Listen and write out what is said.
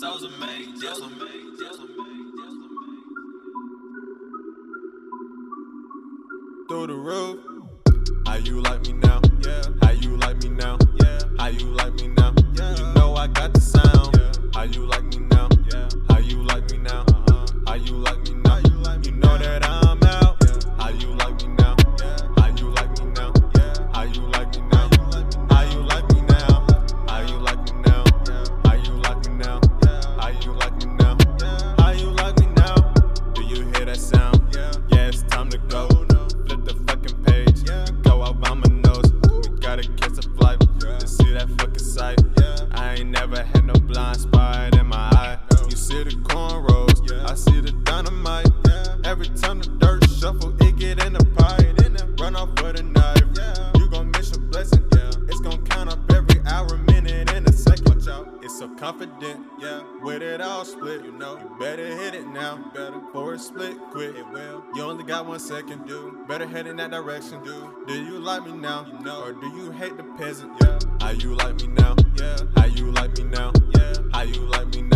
Made, just are made, just are made, just are made. through the roof. How you like me now? Yeah. How you like me now? Yeah. How you like me now? Yeah. You know I got the sound. Yeah. How you like me now? Yeah. How you like me now? Uh-huh. How you like me now? You, like me know that I'm Every time the dirt shuffle, it get in the pipe. Run off with a knife. You gon' miss your blessing. It's gon' count up every hour, minute, and a second. Watch out. It's so confident, yeah. With it all split, you know. You better hit it now, better. For it split quit it will. You only got one second, dude. Better head in that direction, dude. Do you like me now? You know. Or do you hate the peasant? Yeah. How you like me now? Yeah. How you like me now? Yeah. How you like me now?